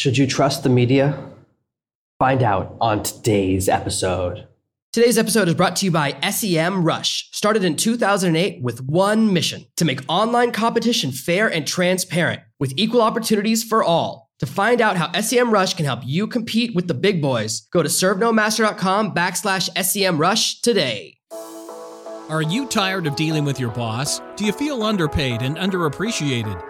Should you trust the media? Find out on today's episode. Today's episode is brought to you by SEM Rush, started in 2008 with one mission to make online competition fair and transparent with equal opportunities for all. To find out how SEM Rush can help you compete with the big boys, go to servenomaster.com backslash SEM Rush today. Are you tired of dealing with your boss? Do you feel underpaid and underappreciated?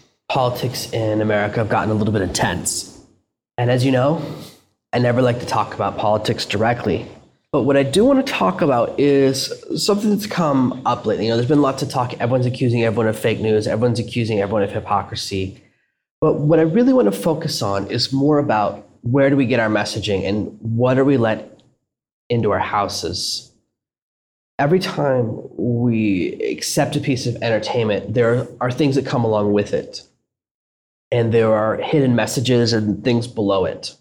politics in America have gotten a little bit intense. And as you know, I never like to talk about politics directly. But what I do want to talk about is something that's come up lately. You know, there's been lots of talk. Everyone's accusing everyone of fake news. Everyone's accusing everyone of hypocrisy. But what I really want to focus on is more about where do we get our messaging and what are we let into our houses. Every time we accept a piece of entertainment, there are things that come along with it. And there are hidden messages and things below it.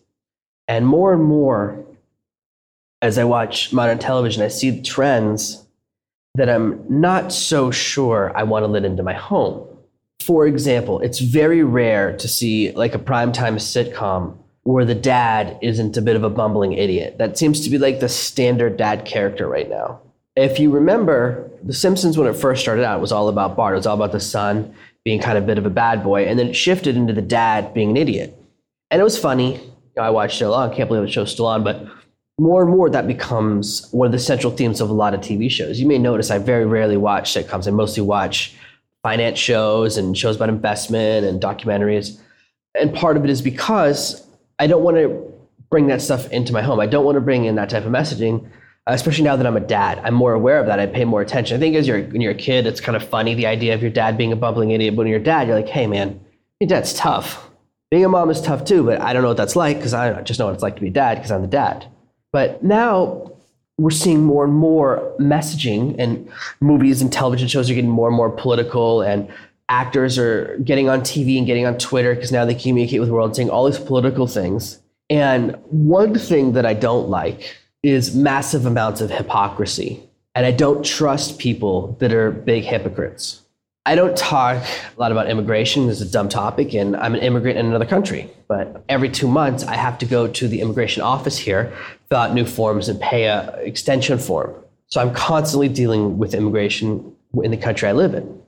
And more and more, as I watch modern television, I see trends that I'm not so sure I want to let into my home. For example, it's very rare to see like a primetime sitcom where the dad isn't a bit of a bumbling idiot. That seems to be like the standard dad character right now. If you remember, The Simpsons, when it first started out, was all about Bart. It was all about the son being kind of a bit of a bad boy. And then it shifted into the dad being an idiot. And it was funny. You know, I watched it a lot. I can't believe the show's still on. But more and more, that becomes one of the central themes of a lot of TV shows. You may notice I very rarely watch sitcoms. I mostly watch finance shows and shows about investment and documentaries. And part of it is because I don't want to bring that stuff into my home. I don't want to bring in that type of messaging, Uh, especially now that I'm a dad. I'm more aware of that. I pay more attention. I think as you're when you're a kid, it's kind of funny the idea of your dad being a bumbling idiot. But when you're a dad, you're like, hey man, your dad's tough. Being a mom is tough too, but I don't know what that's like because I just know what it's like to be a dad because I'm the dad. But now we're seeing more and more messaging, and movies and television shows are getting more and more political, and actors are getting on TV and getting on Twitter because now they communicate with the world, saying all these political things. And one thing that I don't like is massive amounts of hypocrisy. And I don't trust people that are big hypocrites. I don't talk a lot about immigration. It's a dumb topic, and I'm an immigrant in another country. But every two months, I have to go to the immigration office here, fill out new forms, and pay a extension form. So I'm constantly dealing with immigration in the country I live in.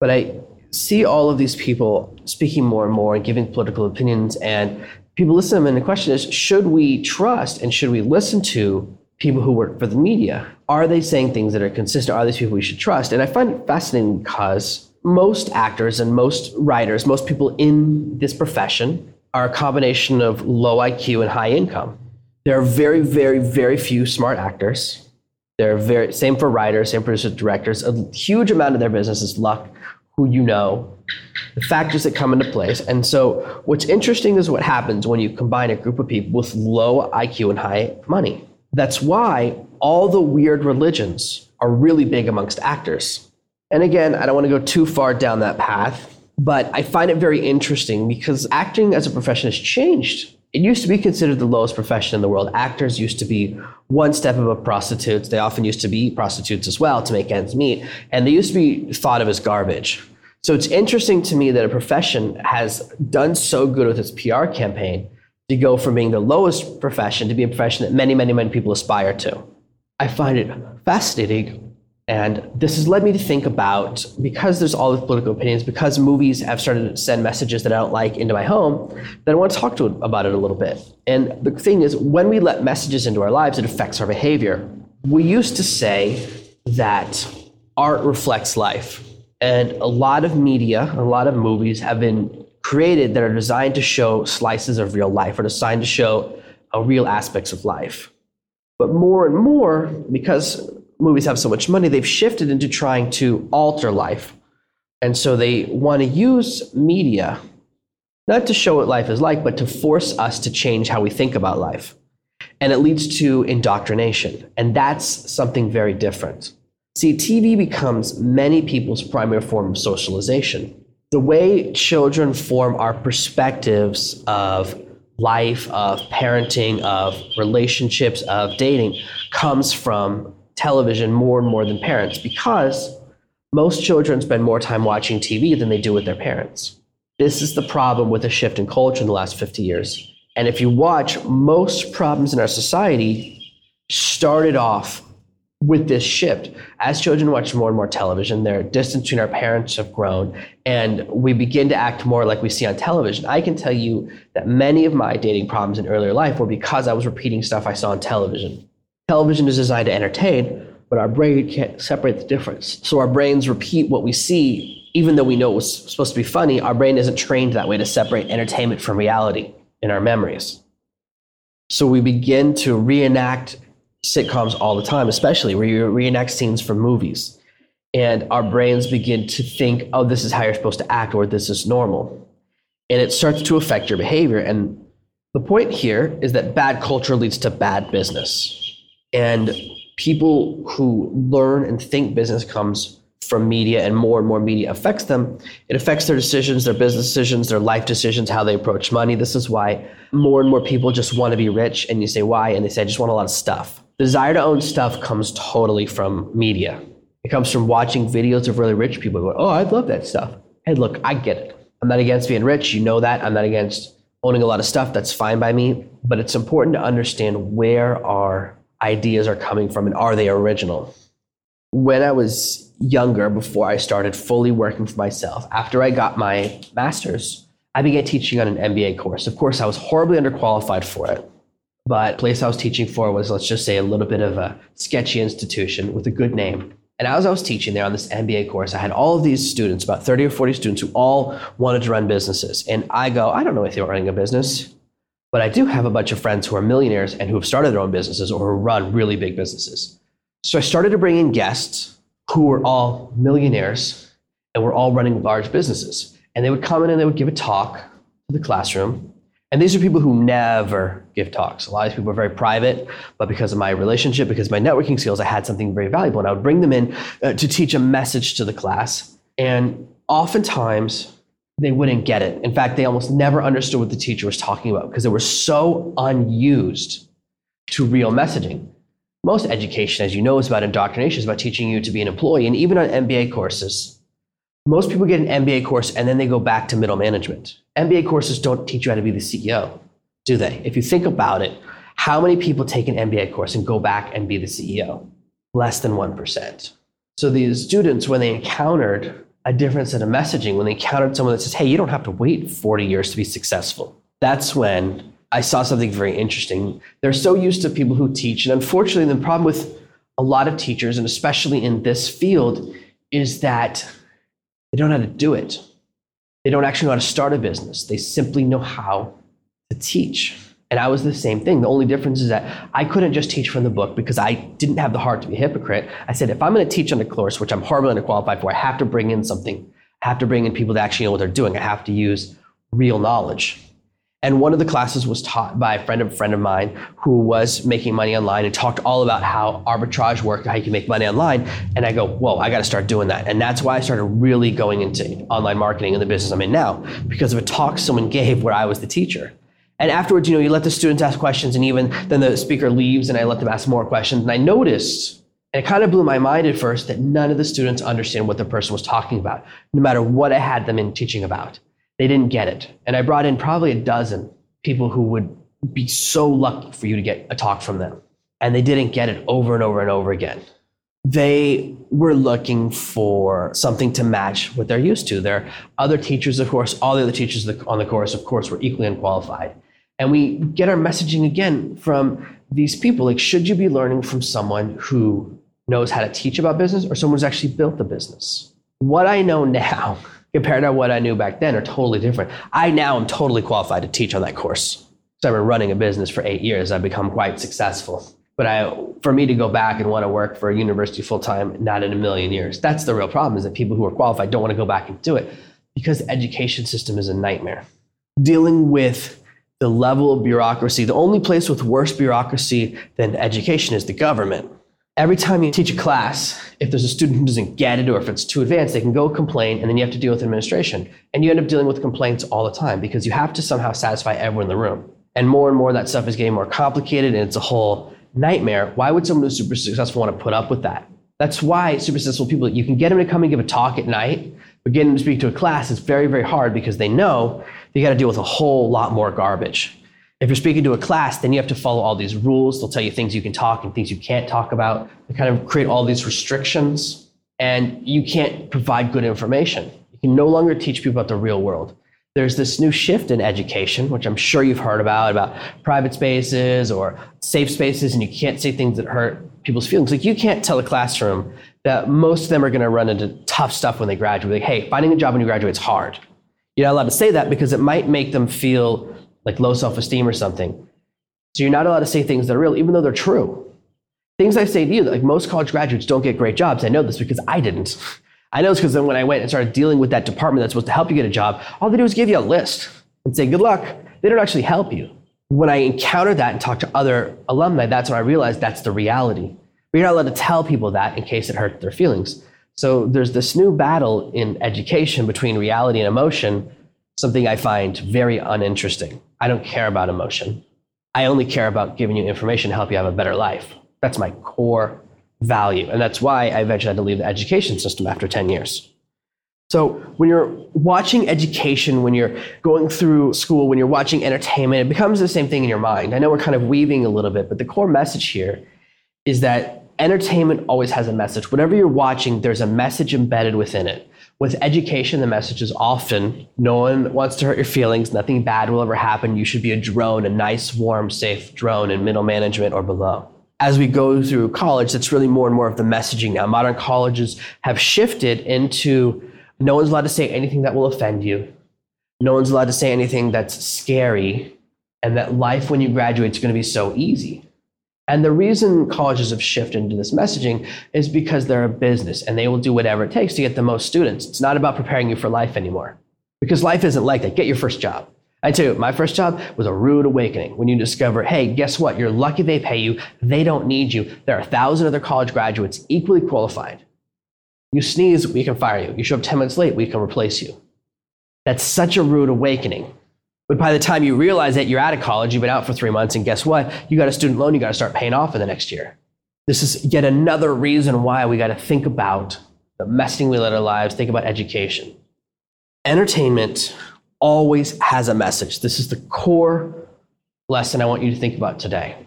But I see all of these people speaking more and more and giving political opinions, and people listen to them. And the question is, should we trust and should we listen to people who work for the media? Are they saying things that are consistent? Are these people we should trust? And I find it fascinating because most actors and most writers, most people in this profession are a combination of low IQ and high income. There are very, very, very few smart actors. There are very same for writers, same for directors. A huge amount of their business is luck, who you know, the factors that come into place. And so what's interesting is what happens when you combine a group of people with low IQ and high money. That's why all the weird religions are really big amongst actors. And again, I don't want to go too far down that path, but I find it very interesting because acting as a profession has changed. It used to be considered the lowest profession in the world. Actors used to be one step above prostitutes. They often used to be prostitutes as well to make ends meet. And they used to be thought of as garbage. So it's interesting to me that a profession has done so good with its PR campaign to go from being the lowest profession to be a profession that many, many, many people aspire to. I find it fascinating. And this has led me to think about because there's all these political opinions, because movies have started to send messages that I don't like into my home, that I want to talk to about it a little bit. And the thing is, when we let messages into our lives, it affects our behavior. We used to say that art reflects life. And a lot of media, a lot of movies have been created that are designed to show slices of real life or designed to show uh, real aspects of life. But more and more, because movies have so much money, they've shifted into trying to alter life. And so they want to use media not to show what life is like, but to force us to change how we think about life. And it leads to indoctrination. And that's something very different. See, TV becomes many people's primary form of socialization. The way children form our perspectives of life, of parenting, of relationships, of dating comes from television more and more than parents because most children spend more time watching TV than they do with their parents. This is the problem with the shift in culture in the last 50 years. And if you watch, most problems in our society started off with this shift. As children watch more and more television, their distance between our parents have grown, and we begin to act more like we see on television. I can tell you that many of my dating problems in earlier life were because I was repeating stuff I saw on television. Television is designed to entertain, but our brain can't separate the difference. So our brains repeat what we see even though we know it was supposed to be funny, our brain isn't trained that way to separate entertainment from reality in our memories. So we begin to reenact sitcoms all the time, especially where you reenact scenes from movies. And our brains begin to think, oh, this is how you're supposed to act, or this is normal. And it starts to affect your behavior. And the point here is that bad culture leads to bad business. And people who learn and think business comes from media and more and more media affects them, it affects their decisions, their business decisions, their life decisions, how they approach money. This is why more and more people just want to be rich. And you say, why? And they say, I just want a lot of stuff. Desire to own stuff comes totally from media. It comes from watching videos of really rich people going, oh, I love that stuff. Hey, look, I get it. I'm not against being rich. You know that. I'm not against owning a lot of stuff. That's fine by me. But it's important to understand where our ideas are coming from and are they original? When I was younger before I started fully working for myself. After I got my master's, I began teaching on an MBA course. Of course, I was horribly underqualified for it, but place I was teaching for was, let's just say, a little bit of a sketchy institution with a good name. And as I was teaching there on this MBA course, I had all of these students, about 30 or 40 students, who all wanted to run businesses. And I go, I don't know anything about running a business, but I do have a bunch of friends who are millionaires and who have started their own businesses or who run really big businesses. So I started to bring in guests who were all millionaires and were all running large businesses. And they would come in and they would give a talk to the classroom. And these are people who never give talks. A lot of these people are very private, but because of my relationship, because of my networking skills, I had something very valuable. And I would bring them in uh, to teach a message to the class. And oftentimes, they wouldn't get it. In fact, they almost never understood what the teacher was talking about because they were so unused to real messaging most education, as you know, is about indoctrination, is about teaching you to be an employee. And even on MBA courses, most people get an MBA course and then they go back to middle management. MBA courses don't teach you how to be the CEO, do they? If you think about it, how many people take an MBA course and go back and be the CEO? Less than 1%. So these students, when they encountered a different set of messaging, when they encountered someone that says, hey, you don't have to wait 40 years to be successful, that's when I saw something very interesting. They're so used to people who teach. And unfortunately, the problem with a lot of teachers, and especially in this field, is that they don't know how to do it. They don't actually know how to start a business. They simply know how to teach. And I was the same thing. The only difference is that I couldn't just teach from the book because I didn't have the heart to be a hypocrite. I said, if I'm going to teach on a course, which I'm horribly underqualified for, I have to bring in something. I have to bring in people that actually know what they're doing. I have to use real knowledge. And one of the classes was taught by a friend of a friend of mine who was making money online and talked all about how arbitrage worked, how you can make money online. And I go, whoa, I got to start doing that. And that's why I started really going into online marketing and the business I'm in now, because of a talk someone gave where I was the teacher. And afterwards, you know, you let the students ask questions, and even then the speaker leaves, and I let them ask more questions. And I noticed, and it kind of blew my mind at first, that none of the students understand what the person was talking about, no matter what I had them in teaching about they didn't get it. And I brought in probably a dozen people who would be so lucky for you to get a talk from them. And they didn't get it over and over and over again. They were looking for something to match what they're used to. Their other teachers, of course, all the other teachers on the course, of course, were equally unqualified. And we get our messaging again from these people. Like, should you be learning from someone who knows how to teach about business or someone who's actually built the business? What I know now compared to what I knew back then are totally different. I now am totally qualified to teach on that course. So I've been running a business for eight years. I've become quite successful. But I, for me to go back and want to work for a university full time, not in a million years. That's the real problem is that people who are qualified don't want to go back and do it because the education system is a nightmare. dealing with the level of bureaucracy. The only place with worse bureaucracy than education is the government. Every time you teach a class, if there's a student who doesn't get it or if it's too advanced, they can go complain and then you have to deal with administration. And you end up dealing with complaints all the time because you have to somehow satisfy everyone in the room. And more and more that stuff is getting more complicated and it's a whole nightmare. Why would someone who's super successful want to put up with that? That's why super successful people, you can get them to come and give a talk at night, but getting them to speak to a class is very, very hard because they know they got to deal with a whole lot more garbage. If you're speaking to a class, then you have to follow all these rules. They'll tell you things you can talk and things you can't talk about. They kind of create all these restrictions, and you can't provide good information. You can no longer teach people about the real world. There's this new shift in education, which I'm sure you've heard about, about private spaces or safe spaces, and you can't say things that hurt people's feelings. Like you can't tell a classroom that most of them are going to run into tough stuff when they graduate. Like, hey, finding a job when you graduate is hard. You're not allowed to say that because it might make them feel like low self esteem or something. So you're not allowed to say things that are real, even though they're true. Things I say to you, like most college graduates don't get great jobs. I know this because I didn't. I know this because then when I went and started dealing with that department that's supposed to help you get a job, all they do is give you a list and say, good luck. They don't actually help you. When I encountered that and talked to other alumni, that's when I realized that's the reality. But you're not allowed to tell people that in case it hurts their feelings. So there's this new battle in education between reality and emotion, something I find very uninteresting. I don't care about emotion. I only care about giving you information to help you have a better life. That's my core value. And that's why I eventually had to leave the education system after 10 years. So when you're watching education, when you're going through school, when you're watching entertainment, it becomes the same thing in your mind. I know we're kind of weaving a little bit, but the core message here is that entertainment always has a message. Whatever you're watching, there's a message embedded within it. With education, the message is often no one wants to hurt your feelings, nothing bad will ever happen. You should be a drone, a nice, warm, safe drone in middle management or below. As we go through college, that's really more and more of the messaging now. Modern colleges have shifted into no one's allowed to say anything that will offend you, no one's allowed to say anything that's scary, and that life when you graduate is going to be so easy. And the reason colleges have shifted into this messaging is because they're a business and they will do whatever it takes to get the most students. It's not about preparing you for life anymore. Because life isn't like that. Get your first job. I tell you, my first job was a rude awakening when you discover, hey, guess what? You're lucky they pay you. They don't need you. There are a thousand other college graduates equally qualified. You sneeze, we can fire you. You show up 10 minutes late, we can replace you. That's such a rude awakening. But by the time you realize that you're out of college, you've been out for three months, and guess what? You got a student loan you got to start paying off in the next year. This is yet another reason why we got to think about the messing we let our lives, think about education. Entertainment always has a message. This is the core lesson I want you to think about today.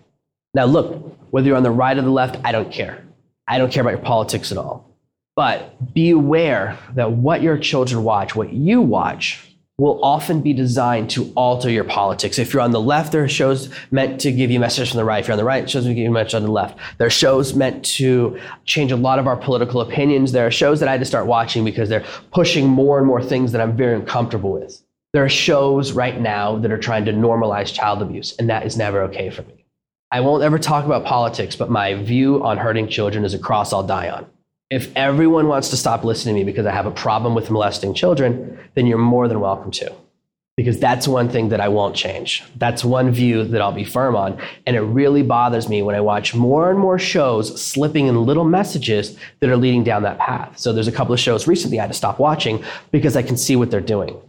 Now, look, whether you're on the right or the left, I don't care. I don't care about your politics at all. But be aware that what your children watch, what you watch, will often be designed to alter your politics. If you're on the left, there are shows meant to give you messages from the right. If you're on the right, shows to give you messages on the left. There are shows meant to change a lot of our political opinions. There are shows that I had to start watching because they're pushing more and more things that I'm very uncomfortable with. There are shows right now that are trying to normalize child abuse, and that is never okay for me. I won't ever talk about politics, but my view on hurting children is a cross I'll die on. If everyone wants to stop listening to me because I have a problem with molesting children, then you're more than welcome to. Because that's one thing that I won't change. That's one view that I'll be firm on. And it really bothers me when I watch more and more shows slipping in little messages that are leading down that path. So there's a couple of shows recently I had to stop watching because I can see what they're doing.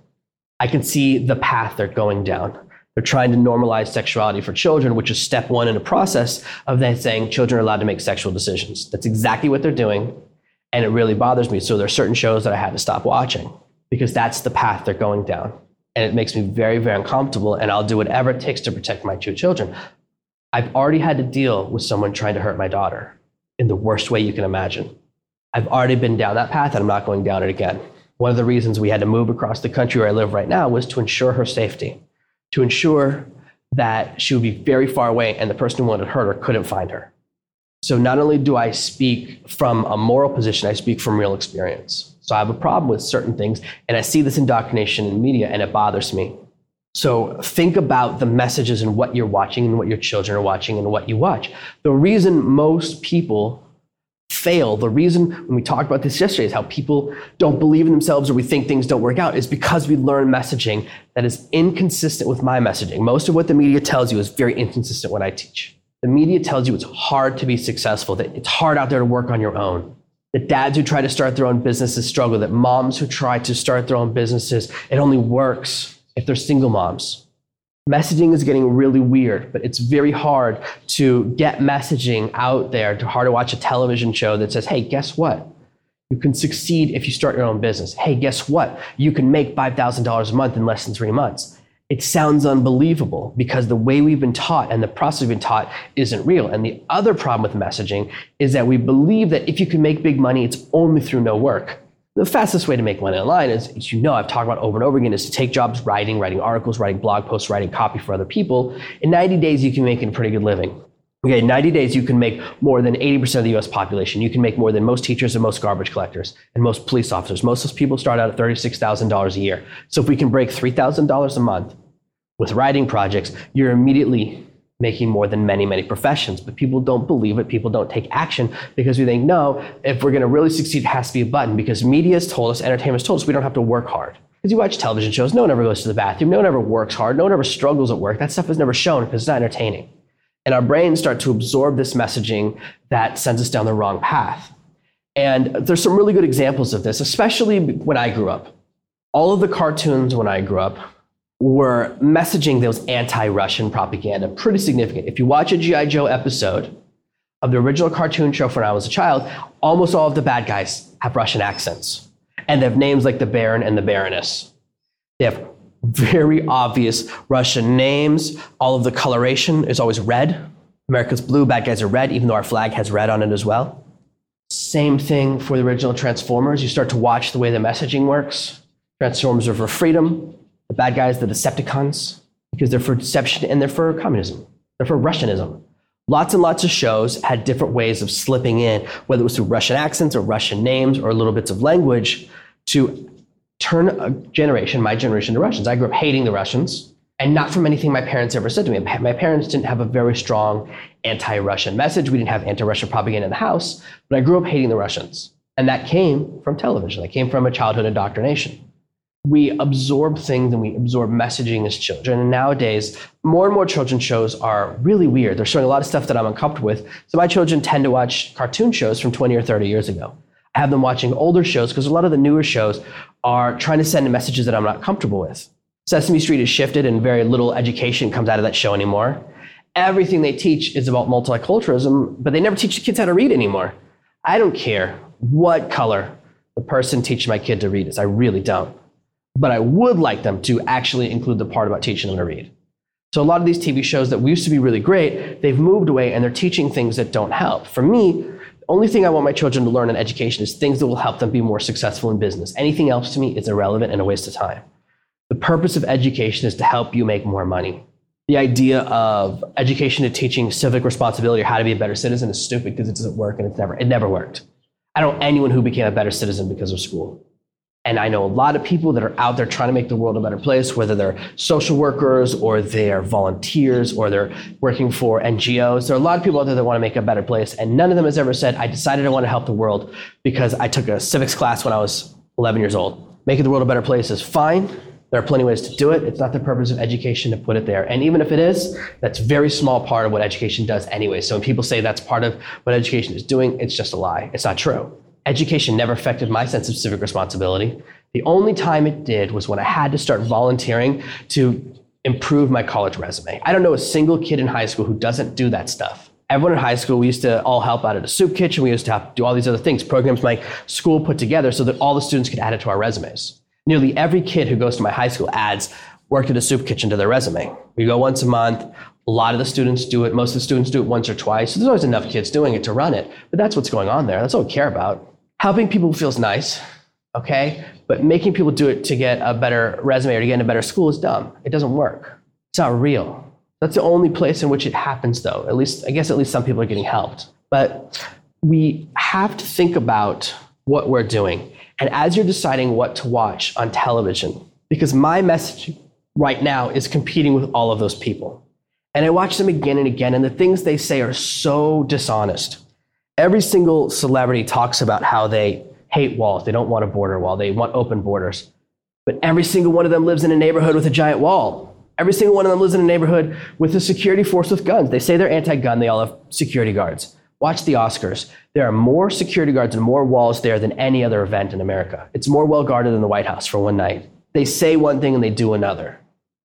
I can see the path they're going down. They're trying to normalize sexuality for children, which is step one in a process of then saying children are allowed to make sexual decisions. That's exactly what they're doing and it really bothers me. So there are certain shows that I had to stop watching because that's the path they're going down. And it makes me very, very uncomfortable. And I'll do whatever it takes to protect my two children. I've already had to deal with someone trying to hurt my daughter in the worst way you can imagine. I've already been down that path and I'm not going down it again. One of the reasons we had to move across the country where I live right now was to ensure her safety, to ensure that she would be very far away and the person who wanted to hurt her couldn't find her. So not only do I speak from a moral position, I speak from real experience. So I have a problem with certain things, and I see this indoctrination in media, and it bothers me. So think about the messages and what you're watching and what your children are watching and what you watch. The reason most people fail, the reason when we talked about this yesterday is how people don't believe in themselves or we think things don't work out is because we learn messaging that is inconsistent with my messaging. Most of what the media tells you is very inconsistent what I teach. The media tells you it's hard to be successful, that it's hard out there to work on your own. That dads who try to start their own businesses struggle, that moms who try to start their own businesses, it only works if they're single moms messaging is getting really weird, but it's very hard to get messaging out there, to hard to watch a television show that says, hey, guess what? You can succeed if you start your own business. Hey, guess what? You can make $5,000 a month in less than three months. It sounds unbelievable because the way we've been taught and the process we've been taught isn't real. And the other problem with messaging is that we believe that if you can make big money, it's only through no work. The fastest way to make money online is, as you know, I've talked about over and over again, is to take jobs writing, writing articles, writing blog posts, writing copy for other people. In 90 days, you can make a pretty good living. Okay, 90 days, you can make more than 80% of the US population. You can make more than most teachers and most garbage collectors and most police officers. Most of those people start out at $36,000 a year. So if we can break $3,000 a month with writing projects, you're immediately making more than many, many professions. But people don't believe it. People don't take action because we think, no, if we're going to really succeed, it has to be a button because media has told us, entertainment has told us we don't have to work hard. Because you watch television shows, no one ever goes to the bathroom, no one ever works hard, no one ever struggles at work. That stuff is never shown because it's not entertaining. And our brains start to absorb this messaging that sends us down the wrong path. And there's some really good examples of this, especially when I grew up. All of the cartoons when I grew up were messaging those anti-Russian propaganda pretty significant. If you watch a G.I. Joe episode of the original cartoon show when I was a child, almost all of the bad guys have Russian accents. And they have names like the Baron and the Baroness. They have very obvious Russian names. All of the coloration is always red. America's blue, bad guys are red, even though our flag has red on it as well. Same thing for the original Transformers. You start to watch the way the messaging works. Transformers are for freedom, the bad guys, the Decepticons, because they're for deception and they're for communism. They're for Russianism. Lots and lots of shows had different ways of slipping in, whether it was through Russian accents or Russian names or little bits of language, to turn a generation, my generation, to Russians. I grew up hating the Russians, and not from anything my parents ever said to me. My parents didn't have a very strong anti Russian message. We didn't have anti Russian propaganda in the house, but I grew up hating the Russians. And that came from television, that came from a childhood indoctrination we absorb things and we absorb messaging as children. And nowadays, more and more children shows are really weird. They're showing a lot of stuff that I'm uncomfortable with. So my children tend to watch cartoon shows from 20 or 30 years ago. Have them watching older shows because a lot of the newer shows are trying to send messages that I'm not comfortable with. Sesame Street has shifted and very little education comes out of that show anymore. Everything they teach is about multiculturalism, but they never teach the kids how to read anymore. I don't care what color the person teaching my kid to read is. I really don't but I would like them to actually include the part about teaching them to read. So a lot of these TV shows that used to be really great, they've moved away and they're teaching things that don't help. For me, only thing I want my children to learn in education is things that will help them be more successful in business. Anything else to me is irrelevant and a waste of time. The purpose of education is to help you make more money. The idea of education to teaching civic responsibility or how to be a better citizen is stupid because it doesn't work and it's never it never worked. I don't know anyone who became a better citizen because of school. And I know a lot of people that are out there trying to make the world a better place, whether they're social workers or they're volunteers or they're working for NGOs. There are a lot of people out there that want to make a better place. And none of them has ever said, I decided I want to help the world because I took a civics class when I was 11 years old. Making the world a better place is fine. There are plenty of ways to do it. It's not the purpose of education to put it there. And even if it is, that's very small part of what education does anyway. So when people say that's part of what education is doing, it's just a lie. It's not true education never affected my sense of civic responsibility. The only time it did was when I had to start volunteering to improve my college resume. I don't know a single kid in high school who doesn't do that stuff. Everyone in high school, we used to all help out at a soup kitchen. We used to to do all these other things, programs my school put together so that all the students could add it to our resumes. Nearly every kid who goes to my high school adds worked at a soup kitchen to their resume. We go once a month. A lot of the students do it. Most of the students do it once or twice. So there's always enough kids doing it to run it. But that's what's going on there. That's all we care about helping people feels nice, okay? But making people do it to get a better resume or to get in a better school is dumb. It doesn't work. It's not real. That's the only place in which it happens, though. At least, I guess, at least some people are getting helped. But we have to think about what we're doing. And as you're deciding what to watch on television, because my message right now is competing with all of those people. And I watch them again and again, and the things they say are so dishonest Every single celebrity talks about how they hate walls. They don't want a border wall. They want open borders. But every single one of them lives in a neighborhood with a giant wall. Every single one of them lives in a neighborhood with a security force with guns. They say they're anti gun, they all have security guards. Watch the Oscars. There are more security guards and more walls there than any other event in America. It's more well guarded than the White House for one night. They say one thing and they do another.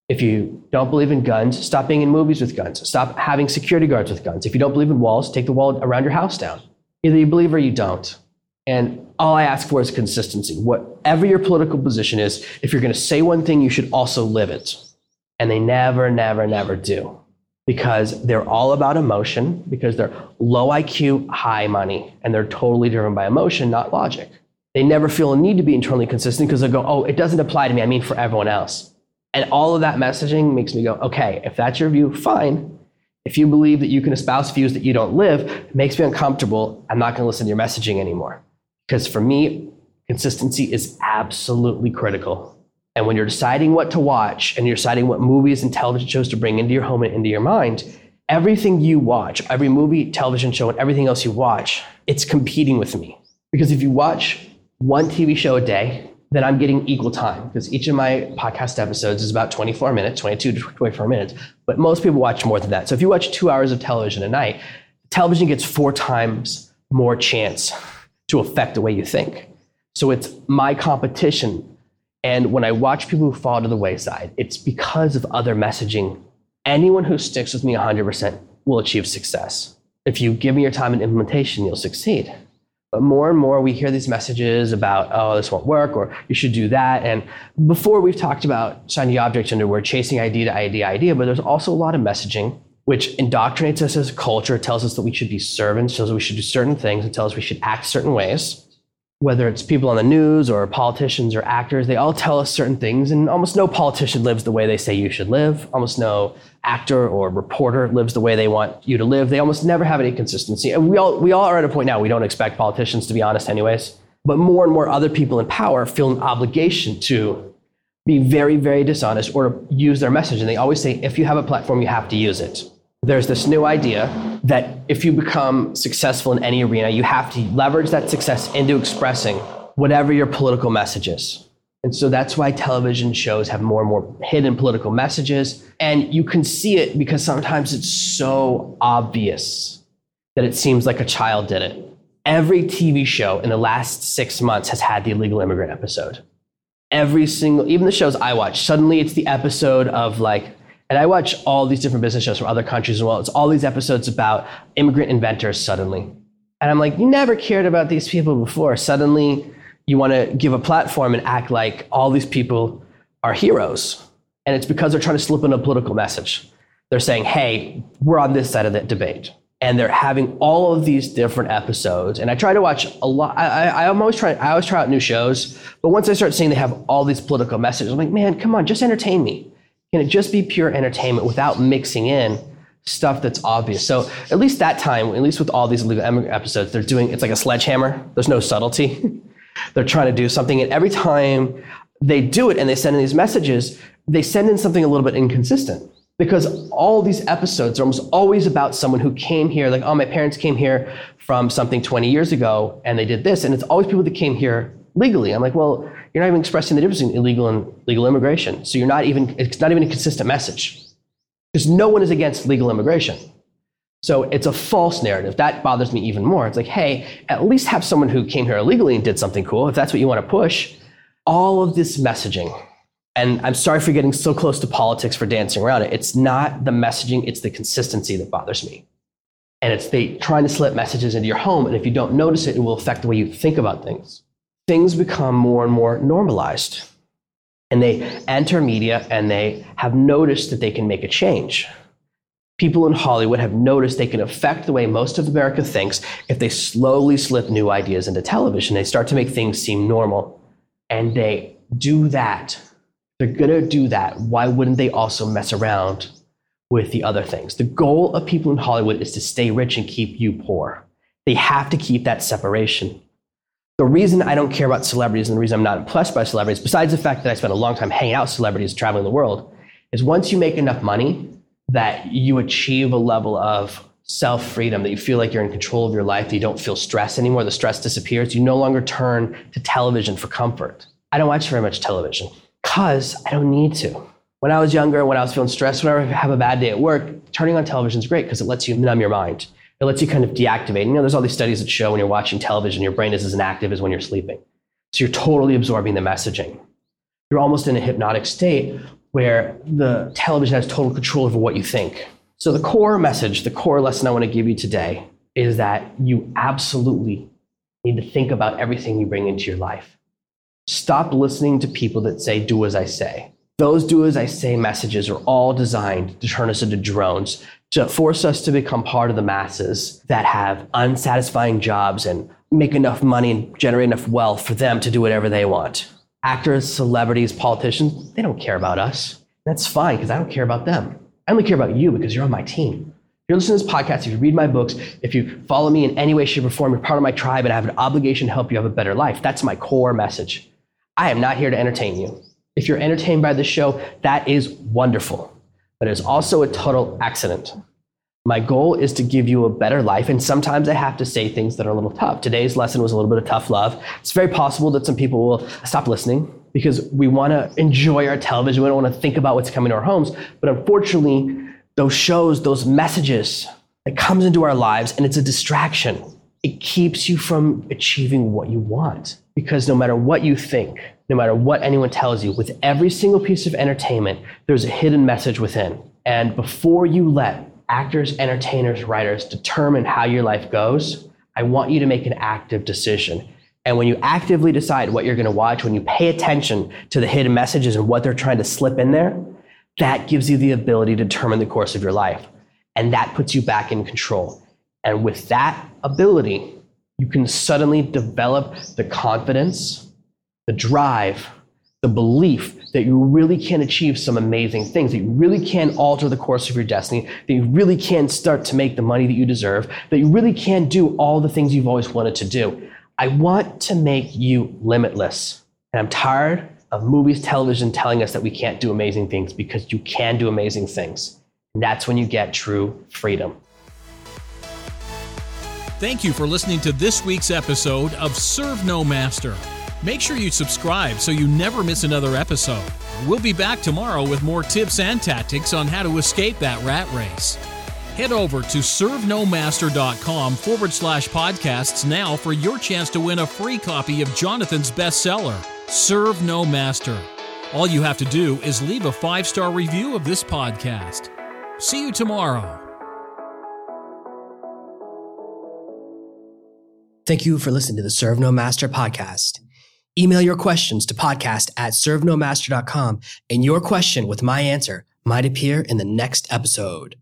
If you don't believe in guns, stop being in movies with guns. Stop having security guards with guns. If you don't believe in walls, take the wall around your house down. Either you believe or you don't. And all I ask for is consistency. Whatever your political position is, if you're going to say one thing, you should also live it. And they never, never, never do because they're all about emotion, because they're low IQ, high money, and they're totally driven by emotion, not logic. They never feel a need to be internally consistent because they go, oh, it doesn't apply to me, I mean for everyone else. And all of that messaging makes me go, okay, if that's your view, fine. If you believe that you can espouse views that you don't live, it makes me uncomfortable. I'm not going to listen to your messaging anymore. Because for me, consistency is absolutely critical. And when you're deciding what to watch and you're deciding what movies and television shows to bring into your home and into your mind, everything you watch, every movie, television show, and everything else you watch, it's competing with me. Because if you watch one TV show a day, then I'm getting equal time because each of my podcast episodes is about 24 minutes, 22 to 24 minutes. But most people watch more than that. So if you watch two hours of television a night, television gets four times more chance to affect the way you think. So it's my competition. And when I watch people who fall to the wayside, it's because of other messaging. Anyone who sticks with me 100% will achieve success. If you give me your time and implementation, you'll succeed. But more and more, we hear these messages about, oh, this won't work, or you should do that. And before, we've talked about shiny objects under we're chasing idea to idea, idea, but there's also a lot of messaging which indoctrinates us as a culture, tells us that we should be servants, tells us we should do certain things, and tells us we should act certain ways. Whether it's people on the news or politicians or actors, they all tell us certain things, and almost no politician lives the way they say you should live. Almost no actor or reporter lives the way they want you to live. They almost never have any consistency. And we all, we all are at a point now, we don't expect politicians to be honest, anyways. But more and more other people in power feel an obligation to be very, very dishonest or use their message. And they always say, if you have a platform, you have to use it there's this new idea that if you become successful in any arena, you have to leverage that success into expressing whatever your political message is. And so that's why television shows have more and more hidden political messages. And you can see it because sometimes it's so obvious that it seems like a child did it. Every TV show in the last six months has had the illegal immigrant episode. Every single, even the shows I watch, suddenly it's the episode of like and I watch all these different business shows from other countries as well. It's all these episodes about immigrant inventors suddenly. And I'm like, you never cared about these people before. Suddenly, you want to give a platform and act like all these people are heroes. And it's because they're trying to slip in a political message. They're saying, hey, we're on this side of the debate. And they're having all of these different episodes. And I try to watch a lot. I, I, I'm always trying, I always try out new shows. But once I start seeing they have all these political messages, I'm like, man, come on, just entertain me. Can it just be pure entertainment without mixing in stuff that's obvious? So at least that time, at least with all these illegal immigrant episodes, they're doing it's like a sledgehammer. There's no subtlety. they're trying to do something, and every time they do it and they send in these messages, they send in something a little bit inconsistent because all these episodes are almost always about someone who came here like oh my parents came here from something 20 years ago and they did this and it's always people that came here legally i'm like well you're not even expressing the difference between illegal and legal immigration. So you're not even, it's not even a consistent message. Because no one is against legal immigration. So it's a false narrative. That bothers me even more. It's like, hey, at least have someone who came here illegally and did something cool, if that's what you want to push. All of this messaging, and I'm sorry for getting so close to politics for dancing around it. It's not the messaging, it's the consistency that bothers me. And it's they trying to slip messages into your home, and if you don't notice it, it will affect the way you think about things things become more and more normalized. And they enter media and they have noticed that they can make a change. People in Hollywood have noticed they can affect the way most of America thinks if they slowly slip new ideas into television. They start to make things seem normal. And they do that. They're going to do that. Why wouldn't they also mess around with the other things? The goal of people in Hollywood is to stay rich and keep you poor. They have to keep that separation the reason I don't care about celebrities and the reason I'm not impressed by celebrities, besides the fact that I spent a long time hanging out with celebrities traveling the world, is once you make enough money that you achieve a level of self freedom, that you feel like you're in control of your life, that you don't feel stress anymore, the stress disappears, you no longer turn to television for comfort. I don't watch very much television because I don't need to. When I was younger, when I was feeling stressed, whenever I have a bad day at work, turning on television is great because it lets you numb your mind. It lets you kind of deactivate. And, You know, there's all these studies that show when you're watching television, your brain is as inactive as when you're sleeping. So you're totally absorbing the messaging. You're almost in a hypnotic state where the television has total control over what you think. So the core message, the core lesson I want to give you today is that you absolutely need to think about everything you bring into your life. Stop listening to people that say, do as I say. Those do as I say messages are all designed to turn us into drones, to force us to become part of the masses that have unsatisfying jobs and make enough money and generate enough wealth for them to do whatever they want. Actors, celebrities, politicians, they don't care about us. That's fine because I don't care about them. I only care about you because you're on my team. If you're listening to this podcast, if you read my books, if you follow me in any way, shape, or form, you're part of my tribe and I have an obligation to help you have a better life. That's my core message. I am not here to entertain you. If you're entertained by the show, that is wonderful, but it's also a total accident. My goal is to give you a better life, and sometimes I have to say things that are a little tough. Today's lesson was a little bit of tough love. It's very possible that some people will stop listening because we want to enjoy our television. We don't want to think about what's coming to our homes. But unfortunately, those shows, those messages that comes into our lives, and it's a distraction. It keeps you from achieving what you want. Because no matter what you think, no matter what anyone tells you, with every single piece of entertainment, there's a hidden message within. And before you let actors, entertainers, writers determine how your life goes, I want you to make an active decision. And when you actively decide what you're going to watch, when you pay attention to the hidden messages and what they're trying to slip in there, that gives you the ability to determine the course of your life. And that puts you back in control. And with that ability, you can suddenly develop the confidence, the drive, the belief that you really can achieve some amazing things, that you really can alter the course of your destiny, that you really can start to make the money that you deserve, that you really can do all the things you've always wanted to do. I want to make you limitless. And I'm tired of movies, television telling us that we can't do amazing things because you can do amazing things. And that's when you get true freedom. Thank you for listening to this week's episode of Serve No Master. Make sure you subscribe so you never miss another episode. We'll be back tomorrow with more tips and tactics on how to escape that rat race. Head over to servenomaster.com forward slash podcasts now for your chance to win a free copy of Jonathan's bestseller, Serve No Master. All you have to do is leave a five star review of this podcast. See you tomorrow. Thank you for listening to the Serve No Master podcast. Email your questions to podcast at servenomaster.com, and your question with my answer might appear in the next episode.